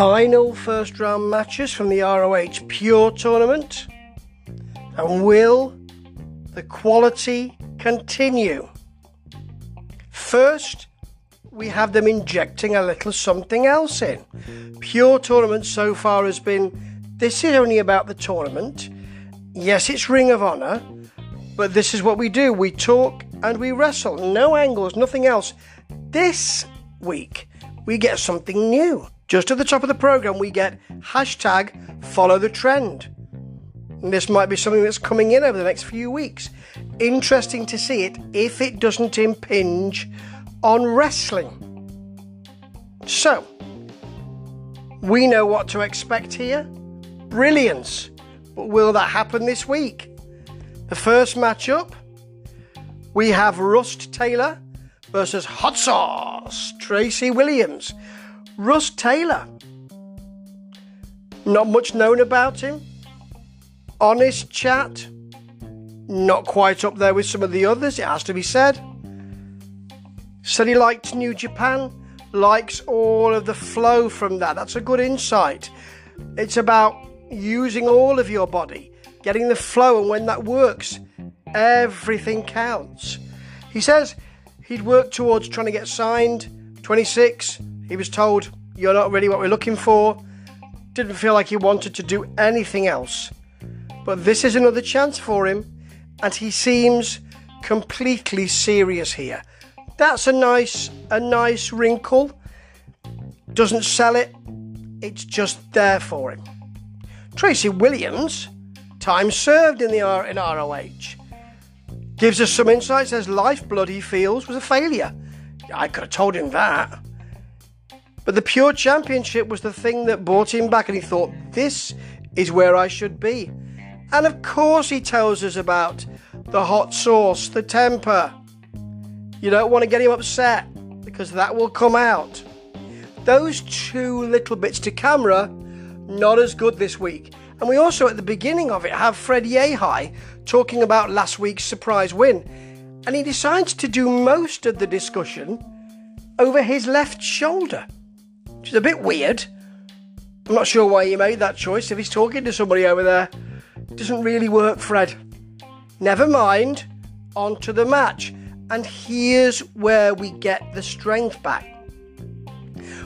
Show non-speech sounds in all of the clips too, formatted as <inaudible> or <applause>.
final first round matches from the ROH Pure tournament. And will the quality continue? First, we have them injecting a little something else in. Pure tournament so far has been this is only about the tournament. Yes, it's Ring of Honor, but this is what we do we talk and we wrestle. No angles, nothing else. This week, we get something new. Just at the top of the program, we get hashtag follow the trend. This might be something that's coming in over the next few weeks. Interesting to see it if it doesn't impinge on wrestling. So, we know what to expect here. Brilliance. But will that happen this week? The first matchup, we have Rust Taylor versus Hot Sauce Tracy Williams. Rust Taylor. Not much known about him. Honest chat. Not quite up there with some of the others, it has to be said. Said he liked New Japan, likes all of the flow from that. That's a good insight. It's about using all of your body, getting the flow, and when that works, everything counts. He says he'd worked towards trying to get signed. 26, he was told, You're not really what we're looking for. Didn't feel like he wanted to do anything else. But this is another chance for him, and he seems completely serious here. That's a nice, a nice wrinkle. Doesn't sell it. It's just there for him. Tracy Williams, time served in the R- in ROH, gives us some insight. Says lifeblood he feels was a failure. I could have told him that. But the Pure Championship was the thing that brought him back, and he thought, this is where I should be. And of course, he tells us about the hot sauce, the temper, you don't want to get him upset because that will come out. Those two little bits to camera, not as good this week. And we also, at the beginning of it, have Fred Yehi talking about last week's surprise win. And he decides to do most of the discussion over his left shoulder, which is a bit weird. I'm not sure why he made that choice if he's talking to somebody over there. It doesn't really work, Fred. Never mind, on to the match. And here's where we get the strength back.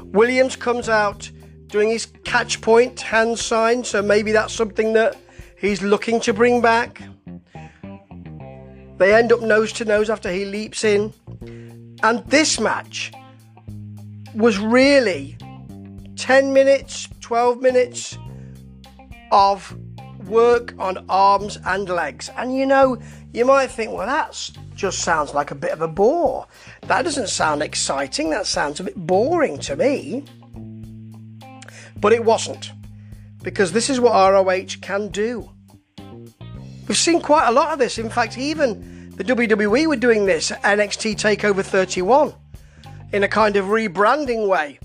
Williams comes out doing his catch point hand sign, so maybe that's something that he's looking to bring back. They end up nose to nose after he leaps in. And this match was really 10 minutes, 12 minutes of work on arms and legs. And you know, you might think, well, that's just sounds like a bit of a bore. That doesn't sound exciting, that sounds a bit boring to me. But it wasn't, because this is what ROH can do. We've seen quite a lot of this. In fact, even the WWE were doing this at NXT TakeOver 31 in a kind of rebranding way,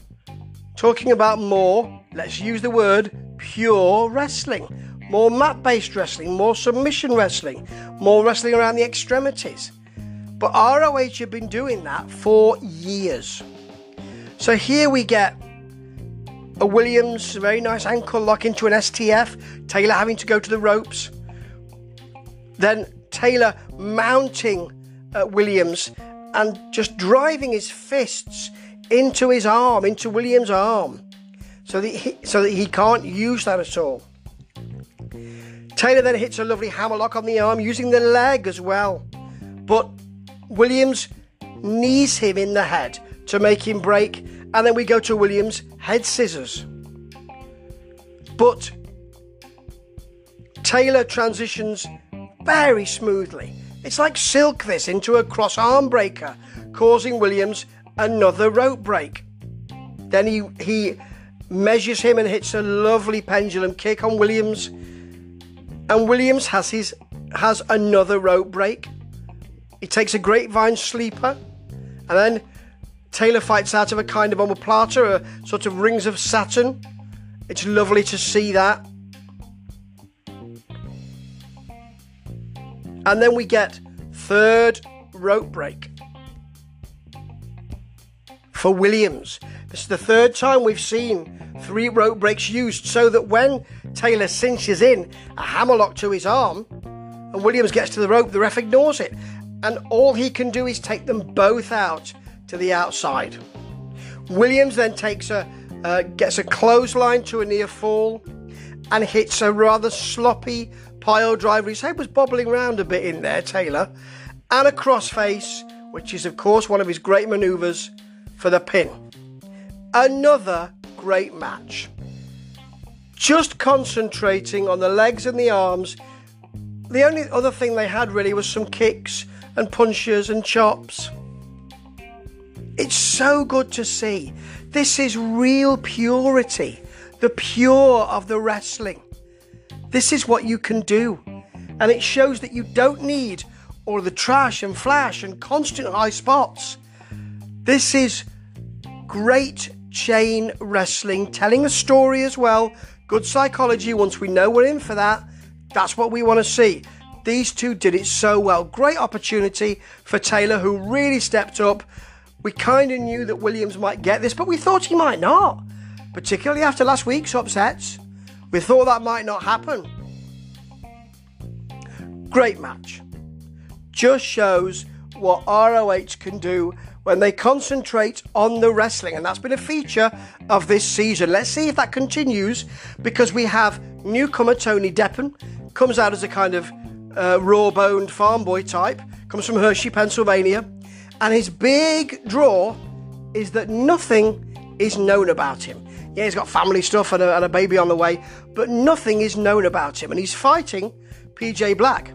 talking about more, let's use the word, pure wrestling. More mat based wrestling, more submission wrestling, more wrestling around the extremities. But ROH have been doing that for years. So here we get a Williams, very nice ankle lock into an STF, Taylor having to go to the ropes. Then Taylor mounting uh, Williams and just driving his fists into his arm, into Williams' arm, so that he, so that he can't use that at all. Taylor then hits a lovely hammerlock on the arm using the leg as well. But Williams knees him in the head to make him break, and then we go to Williams' head scissors. But Taylor transitions very smoothly. It's like silk this into a cross arm breaker, causing Williams another rope break. Then he he measures him and hits a lovely pendulum kick on Williams. And Williams has his has another rope break. He takes a grapevine sleeper, and then Taylor fights out of a kind of omoplata, a sort of rings of Saturn. It's lovely to see that. And then we get third rope break. For Williams. This is the third time we've seen three rope breaks used so that when Taylor cinches in a hammerlock to his arm and Williams gets to the rope, the ref ignores it. And all he can do is take them both out to the outside. Williams then takes a uh, gets a clothesline to a near fall and hits a rather sloppy pile driver. His head was bobbling around a bit in there, Taylor, and a crossface, which is, of course, one of his great maneuvers for the pin. Another great match. Just concentrating on the legs and the arms. The only other thing they had really was some kicks and punches and chops. It's so good to see. This is real purity, the pure of the wrestling. This is what you can do. And it shows that you don't need all the trash and flash and constant high spots. This is great chain wrestling, telling a story as well. Good psychology. Once we know we're in for that, that's what we want to see. These two did it so well. Great opportunity for Taylor, who really stepped up we kind of knew that Williams might get this, but we thought he might not, particularly after last week's upsets. We thought that might not happen. Great match. Just shows what ROH can do when they concentrate on the wrestling, and that's been a feature of this season. Let's see if that continues because we have newcomer Tony Deppen, comes out as a kind of uh, raw boned farm boy type, comes from Hershey, Pennsylvania and his big draw is that nothing is known about him. Yeah, he's got family stuff and a, and a baby on the way, but nothing is known about him. And he's fighting PJ Black.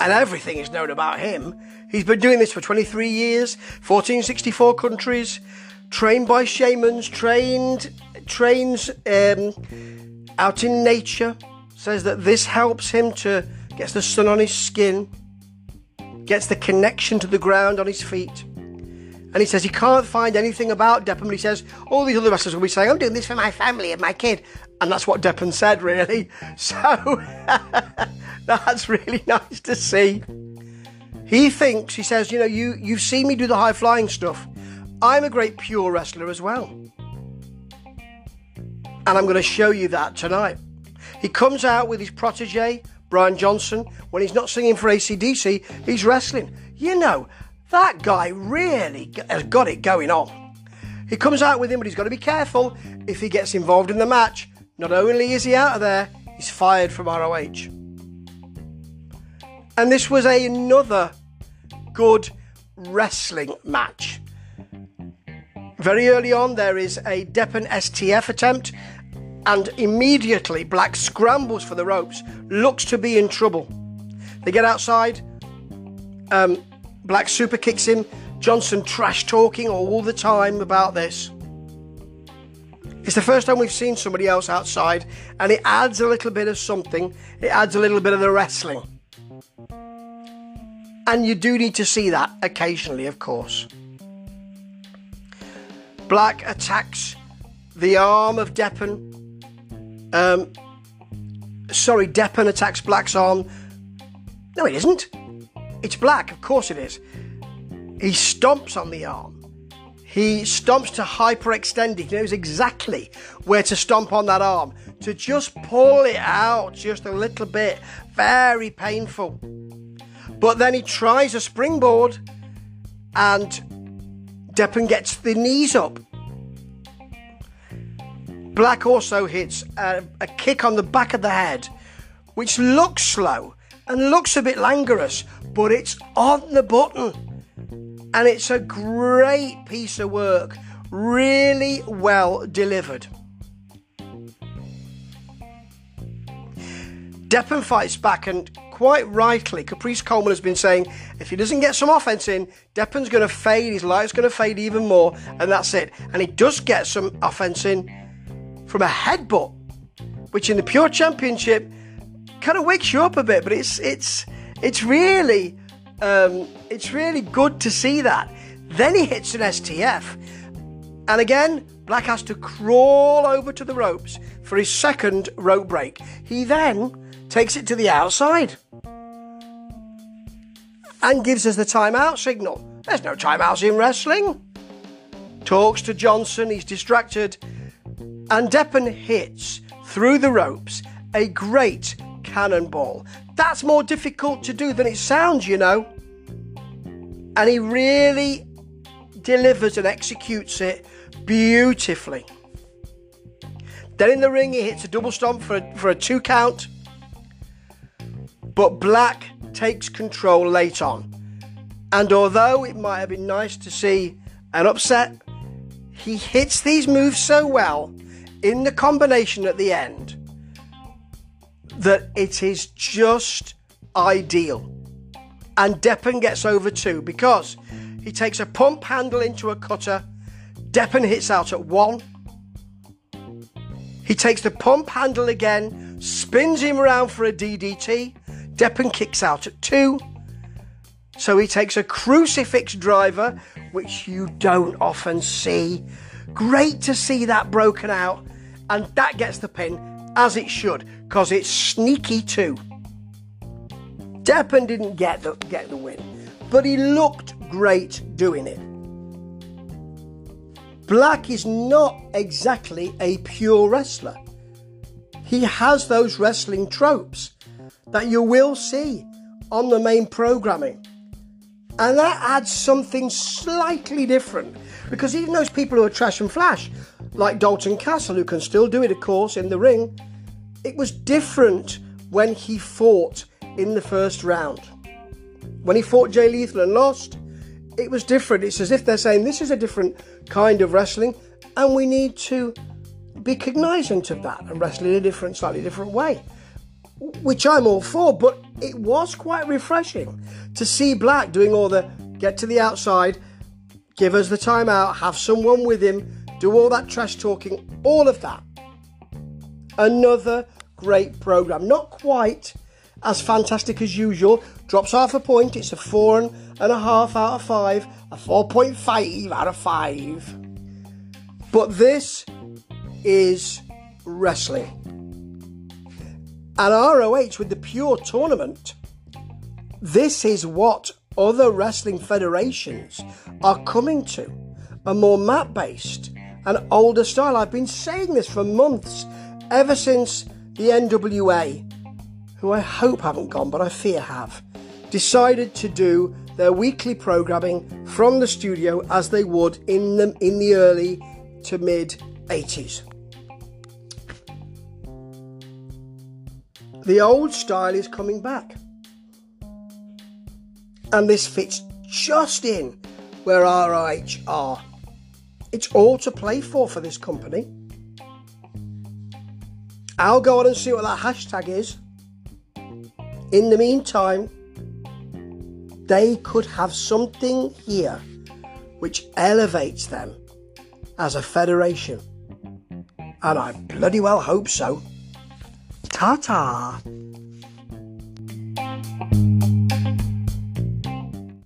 And everything is known about him. He's been doing this for 23 years, 1464 countries, trained by shamans, trained trains um, out in nature. Says that this helps him to get the sun on his skin gets the connection to the ground on his feet. And he says he can't find anything about Deppen, but he says all these other wrestlers will be saying, I'm doing this for my family and my kid. And that's what Deppen said, really. <laughs> So <laughs> that's really nice to see. He thinks, he says, you know, you, you've seen me do the high flying stuff. I'm a great pure wrestler as well. And I'm going to show you that tonight. He comes out with his protege, Brian Johnson, when he's not singing for ACDC, he's wrestling. You know, that guy really has got it going on. He comes out with him, but he's got to be careful. If he gets involved in the match, not only is he out of there, he's fired from ROH. And this was a, another good wrestling match. Very early on, there is a Deppen STF attempt and immediately Black scrambles for the ropes, looks to be in trouble. They get outside, um, Black super kicks him, Johnson trash talking all the time about this. It's the first time we've seen somebody else outside, and it adds a little bit of something, it adds a little bit of the wrestling. And you do need to see that occasionally, of course. Black attacks the arm of Deppen um, sorry, Deppen attacks Black's arm. No, it isn't. It's Black, of course it is. He stomps on the arm. He stomps to hyperextend. He knows exactly where to stomp on that arm to just pull it out just a little bit. Very painful. But then he tries a springboard and Deppen gets the knees up Black also hits a, a kick on the back of the head, which looks slow and looks a bit languorous, but it's on the button. And it's a great piece of work, really well delivered. Deppen fights back, and quite rightly, Caprice Coleman has been saying if he doesn't get some offense in, Deppen's going to fade, his light's going to fade even more, and that's it. And he does get some offense in, from a headbutt, which in the Pure Championship kind of wakes you up a bit. But it's it's it's really um, it's really good to see that. Then he hits an STF, and again Black has to crawl over to the ropes for his second rope break. He then takes it to the outside and gives us the timeout signal. There's no timeouts in wrestling. talks to Johnson, he's distracted, and Deppen hits through the ropes a great cannonball. That's more difficult to do than it sounds, you know. And he really delivers and executes it beautifully. Then in the ring, he hits a double stomp for a, for a two count. But Black takes control late on. And although it might have been nice to see an upset, he hits these moves so well in the combination at the end that it is just ideal. And Deppen gets over too because he takes a pump handle into a cutter. Deppen hits out at one. He takes the pump handle again, spins him around for a DDT. Deppen kicks out at two. So he takes a crucifix driver, which you don't often see. Great to see that broken out, and that gets the pin as it should, because it's sneaky too. Deppen didn't get the, get the win, but he looked great doing it. Black is not exactly a pure wrestler. He has those wrestling tropes that you will see on the main programming. And that adds something slightly different. Because even those people who are trash and flash, like Dalton Castle, who can still do it, of course, in the ring, it was different when he fought in the first round. When he fought Jay Lethal and lost, it was different. It's as if they're saying this is a different kind of wrestling, and we need to be cognizant of that and wrestle in a different, slightly different way. Which I'm all for, but it was quite refreshing to see Black doing all the get to the outside, give us the timeout, have someone with him, do all that trash talking, all of that. Another great program. Not quite as fantastic as usual. Drops half a point. It's a four and a half out of five, a 4.5 out of five. But this is wrestling. And ROH with the pure tournament, this is what other wrestling federations are coming to a more mat based and older style. I've been saying this for months, ever since the NWA who I hope haven't gone, but I fear have, decided to do their weekly programming from the studio as they would in the, in the early to mid 80s. The old style is coming back. And this fits just in where ROH are. It's all to play for for this company. I'll go on and see what that hashtag is. In the meantime, they could have something here which elevates them as a federation. And I bloody well hope so. Ta ta.